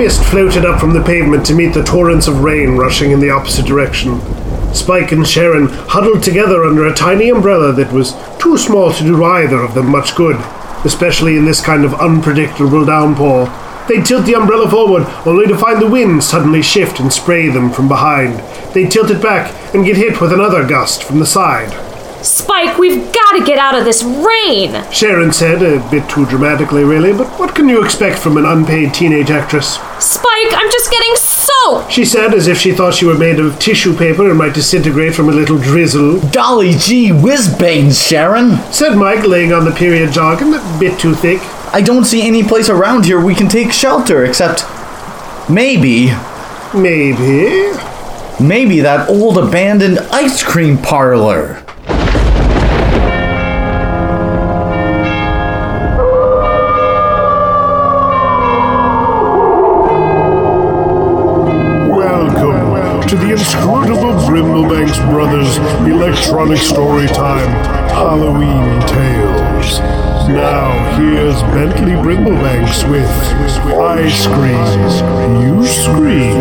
mist floated up from the pavement to meet the torrents of rain rushing in the opposite direction. Spike and Sharon huddled together under a tiny umbrella that was too small to do either of them much good, especially in this kind of unpredictable downpour. They'd tilt the umbrella forward, only to find the wind suddenly shift and spray them from behind. They'd tilt it back and get hit with another gust from the side. Spike, we've got to get out of this rain! Sharon said, a bit too dramatically, really, but what can you expect from an unpaid teenage actress? Spike, I'm just getting soaked! She said, as if she thought she were made of tissue paper and might disintegrate from a little drizzle. Dolly gee whiz bangs, Sharon! Said Mike, laying on the period jargon, a bit too thick. I don't see any place around here we can take shelter except. maybe. Maybe. Maybe that old abandoned ice cream parlor. Inscrutable Brimblebanks Brothers Electronic Storytime Halloween Tales. Now, here's Bentley Brimblebanks with I Scream, You Scream.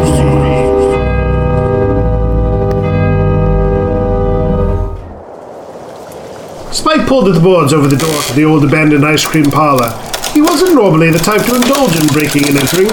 Spike pulled at the boards over the door to the old abandoned ice cream parlor. He wasn't normally the type to indulge in breaking and entering,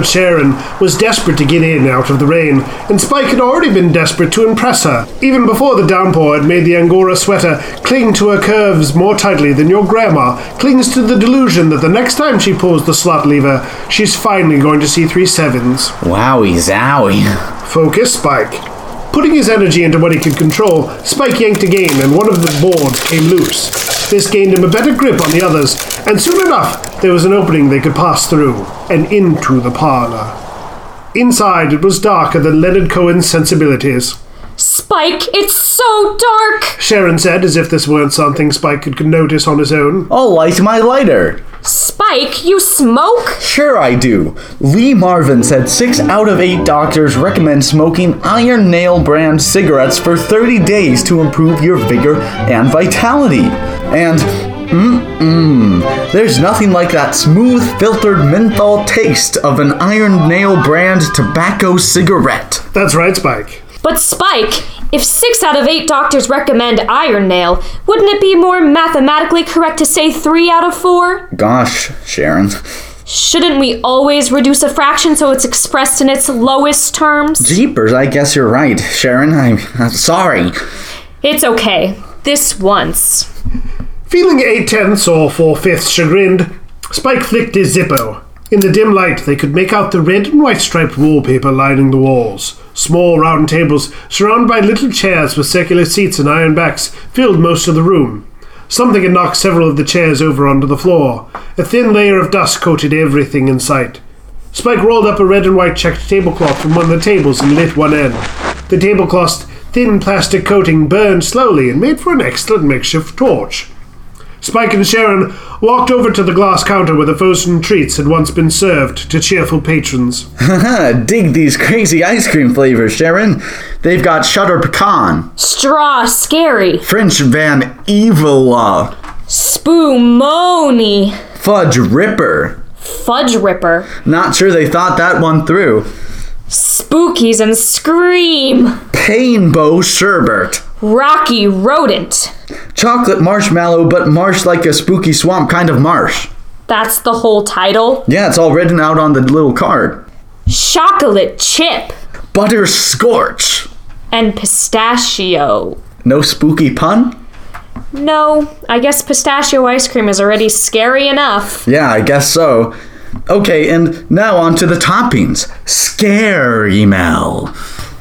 but Sharon was desperate to get in out of the rain, and Spike had already been desperate to impress her, even before the downpour had made the Angora sweater cling to her curves more tightly than your grandma clings to the delusion that the next time she pulls the slot lever, she's finally going to see three sevens. Wowie zowie. Focus, Spike. Putting his energy into what he could control, Spike yanked again, and one of the boards came loose. This gained him a better grip on the others, and soon enough there was an opening they could pass through, and into the parlor. Inside it was darker than Leonard Cohen's sensibilities. Spike, it's so dark! Sharon said, as if this weren't something Spike could notice on his own. Oh, I'll light my lighter. Spike, you smoke? Sure, I do. Lee Marvin said six out of eight doctors recommend smoking Iron Nail brand cigarettes for 30 days to improve your vigor and vitality. And, mm-mm, there's nothing like that smooth, filtered menthol taste of an Iron Nail brand tobacco cigarette. That's right, Spike. But Spike, if six out of eight doctors recommend Iron Nail, wouldn't it be more mathematically correct to say three out of four? Gosh, Sharon. Shouldn't we always reduce a fraction so it's expressed in its lowest terms? Jeepers, I guess you're right, Sharon. I'm, I'm sorry. It's okay. This once. Feeling eight tenths or four fifths chagrined, Spike flicked his Zippo. In the dim light, they could make out the red and white striped wallpaper lining the walls. Small round tables, surrounded by little chairs with circular seats and iron backs, filled most of the room. Something had knocked several of the chairs over onto the floor. A thin layer of dust coated everything in sight. Spike rolled up a red and white checked tablecloth from one of the tables and lit one end. The tablecloth's thin plastic coating burned slowly and made for an excellent makeshift torch. Spike and Sharon walked over to the glass counter where the frozen treats had once been served to cheerful patrons. Haha, dig these crazy ice cream flavors, Sharon. They've got Shutter Pecan, Straw scary. French Van Evila, Spoomoni. Fudge Ripper. Fudge Ripper. Not sure they thought that one through. Spookies and Scream. Painbow Sherbet. Rocky Rodent. Chocolate marshmallow, but marsh like a spooky swamp kind of marsh. That's the whole title. Yeah, it's all written out on the little card. Chocolate chip. Butter Scorch. And pistachio. No spooky pun? No, I guess pistachio ice cream is already scary enough. Yeah, I guess so. Okay, and now on to the toppings. Scare email.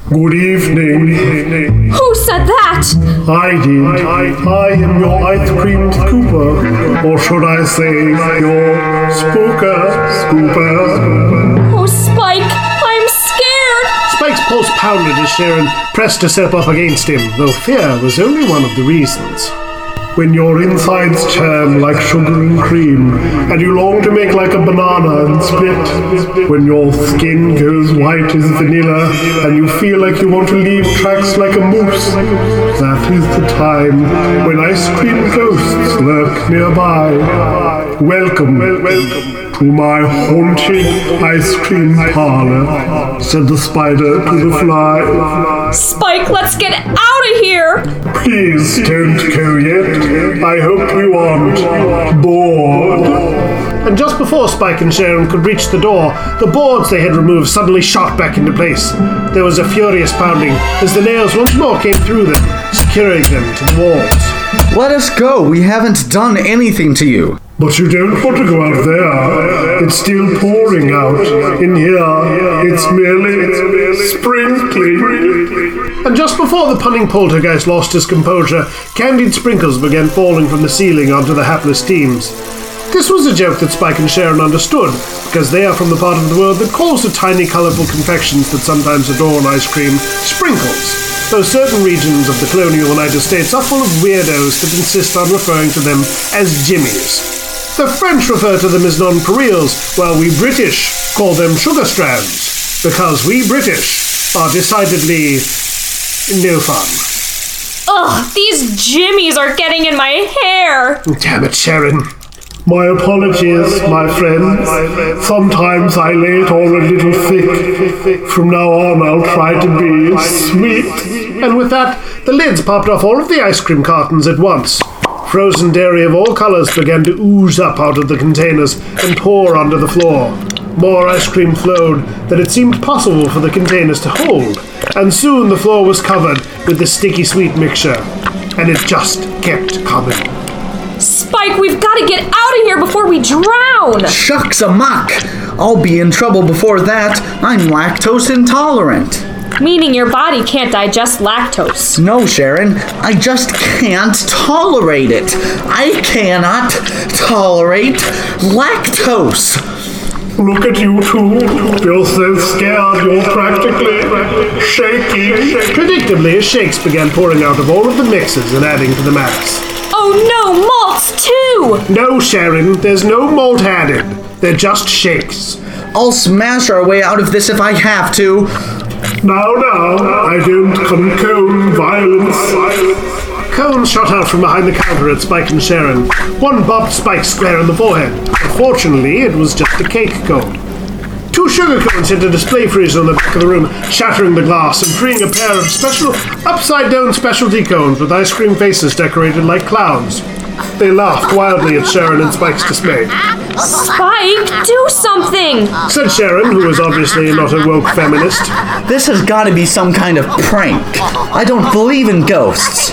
Good evening. Who said that? I did. I, I am your ice cream scooper. Or should I say, your spooker scooper. Oh, Spike, I'm scared. Spike's pulse pounded as Sharon pressed herself up against him, though fear was only one of the reasons. When your insides churn like sugar and cream, and you long to make like a banana and split. When your skin goes white as vanilla, and you feel like you want to leave tracks like a moose. That is the time when ice cream ghosts lurk nearby. Welcome, welcome to my haunted ice cream parlor, said the spider to the fly. Spike, let's get out of here! Please don't go yet. I hope you aren't bored. And just before Spike and Sharon could reach the door, the boards they had removed suddenly shot back into place. There was a furious pounding as the nails once more came through them, securing them to the walls. Let us go. We haven't done anything to you. But you don't want to go out there. It's still pouring out. In here, it's merely sprinkling. And just before the punning poltergeist lost his composure, candied sprinkles began falling from the ceiling onto the hapless teams. This was a joke that Spike and Sharon understood, because they are from the part of the world that calls the tiny colourful confections that sometimes adorn ice cream sprinkles, though certain regions of the colonial United States are full of weirdos that insist on referring to them as jimmies. The French refer to them as nonpareils, while we British call them sugar strands, because we British are decidedly no fun. Ugh, these jimmies are getting in my hair! Damn it, Sharon. My apologies, my friends. Sometimes I lay it all a little thick. From now on, I'll try to be sweet. And with that, the lids popped off all of the ice cream cartons at once. Frozen dairy of all colors began to ooze up out of the containers and pour onto the floor. More ice cream flowed than it seemed possible for the containers to hold, and soon the floor was covered with the sticky sweet mixture. And it just kept coming. Spike, we've got to get out of here before we drown! Shucks a muck. I'll be in trouble before that. I'm lactose intolerant. Meaning your body can't digest lactose. No, Sharon, I just can't tolerate it. I cannot tolerate lactose. Look at you two. You're so scared, you're practically shaking. Predictably, as shakes began pouring out of all of the mixes and adding to the mass. Oh no, malts too! No, Sharon, there's no malt added. They're just shakes. I'll smash our way out of this if I have to. Now, now, I don't condone violence. Cones shot out from behind the counter at Spike and Sharon. One bopped Spike square in the forehead. Unfortunately, it was just a cake cone. Two sugar cones hit a display freezer in the back of the room, shattering the glass and freeing a pair of special upside down specialty cones with ice cream faces decorated like clowns. They laughed wildly at Sharon and Spike's dismay. Spike, do something! Said Sharon, who was obviously not a woke feminist. This has got to be some kind of prank. I don't believe in ghosts.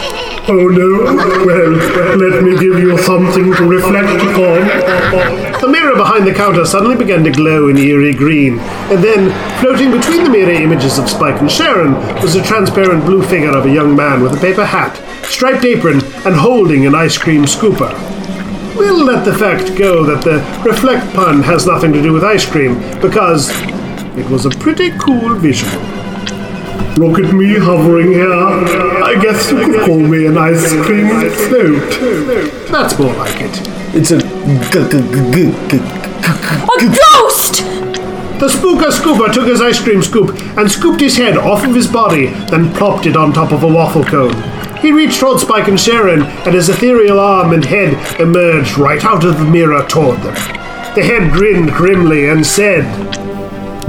Oh no? Well, let me give you something to reflect upon. The mirror behind the counter suddenly began to glow in eerie green, and then, floating between the mirror images of Spike and Sharon, was a transparent blue figure of a young man with a paper hat, striped apron, and holding an ice cream scooper. We'll let the fact go that the reflect pun has nothing to do with ice cream, because it was a pretty cool visual. Look at me hovering here. I guess you could call me an ice cream float. That's more like it. It's a g- g- g- g- A ghost! The spooker scooper took his ice cream scoop and scooped his head off of his body, then plopped it on top of a waffle cone. He reached toward Spike and Sharon, and his ethereal arm and head emerged right out of the mirror toward them. The head grinned grimly and said,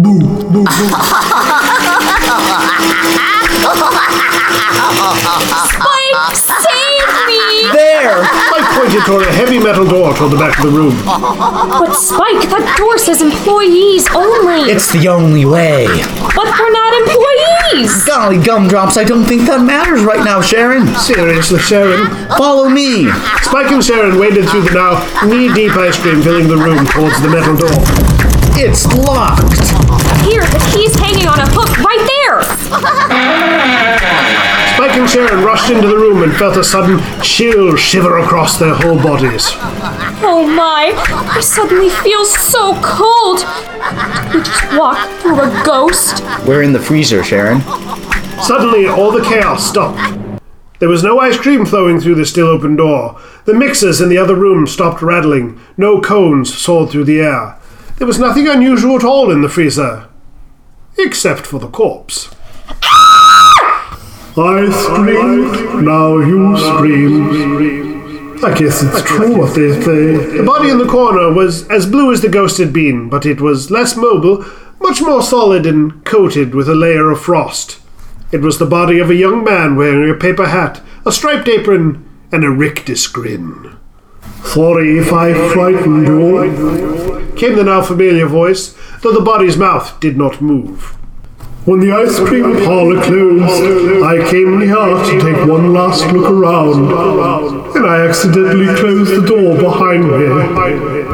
Boo, boo, boo. There! Spike pointed toward a heavy metal door toward the back of the room. But Spike, that door says employees only! It's the only way. But we're not employees! Golly gumdrops, I don't think that matters right now, Sharon. Seriously, Sharon? Follow me. Spike and Sharon waded through the now knee-deep ice cream filling the room towards the metal door. It's locked. Here, the key's hanging on a hook right there! Spike and Sharon rushed into the room and felt a sudden chill shiver across their whole bodies. Oh my, I suddenly feel so cold! We just walk through a ghost? We're in the freezer, Sharon. Suddenly, all the chaos stopped. There was no ice cream flowing through the still open door. The mixers in the other room stopped rattling. No cones soared through the air. There was nothing unusual at all in the freezer. Except for the corpse. I screamed, now you scream. I guess it's true what they say. The body in the corner was as blue as the ghost had been, but it was less mobile, much more solid and coated with a layer of frost. It was the body of a young man wearing a paper hat, a striped apron, and a rictus grin. Sorry if I frightened you. Came the now familiar voice, though the body's mouth did not move. When the ice cream parlor closed, I came here to take one last look around, and I accidentally closed the door behind me.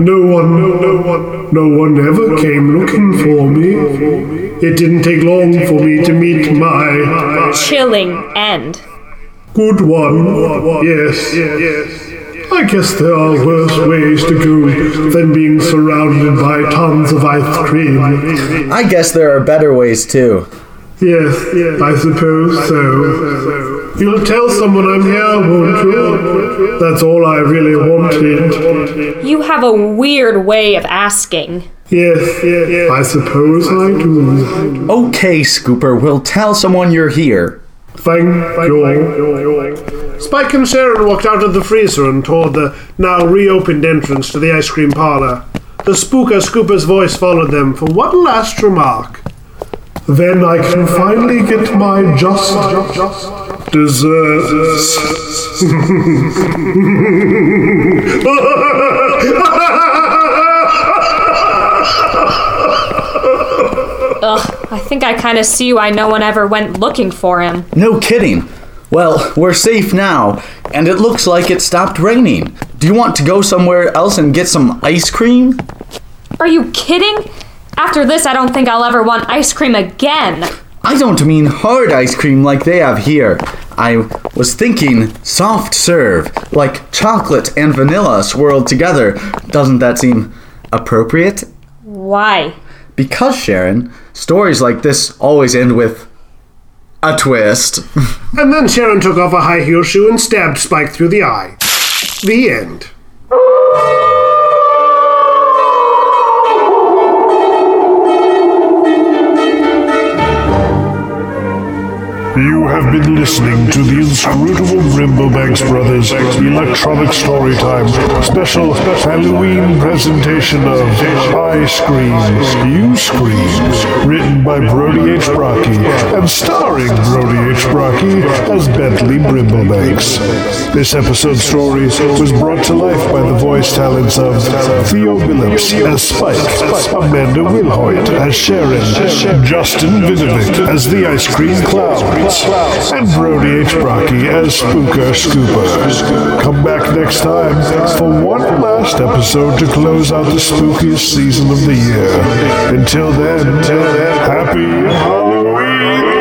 No one, no one, no one ever came looking for me. It didn't take long for me to meet my Chilling end. good one. Yes, yes. I guess there are worse ways to go than being surrounded by tons of ice cream. I guess there are better ways too. Yes, I suppose so. You'll tell someone I'm here, won't you? That's all I really wanted. You have a weird way of asking. Yes, I suppose I do. Okay, Scooper, we'll tell someone you're here. Thank you. Spike and Sharon walked out of the freezer and toward the now reopened entrance to the ice cream parlor. The spooker Scooper's voice followed them for one last remark. Then I can finally get my just desserts. Ugh, I think I kind of see why no one ever went looking for him. No kidding. Well, we're safe now, and it looks like it stopped raining. Do you want to go somewhere else and get some ice cream? Are you kidding? After this, I don't think I'll ever want ice cream again. I don't mean hard ice cream like they have here. I was thinking soft serve, like chocolate and vanilla swirled together. Doesn't that seem appropriate? Why? Because, Sharon, stories like this always end with a twist. And then Sharon took off a high heel shoe and stabbed Spike through the eye. The end. You have been listening to the inscrutable Brimblebanks Brothers Electronic Storytime special Halloween presentation of I Scream, You Scream, written by Brody H. Brocky and starring Brody H. Brocky as Bentley Brimblebanks. This episode's story was brought to life by the voice talents of Theo Billups as Spike, Amanda Wilhoit as Sharon, Justin Vinovic as the Ice Cream Clown, and Brody H. Brocky as Spooker Scooper. Come back next time for one last episode to close out the spookiest season of the year. Until then, happy Halloween!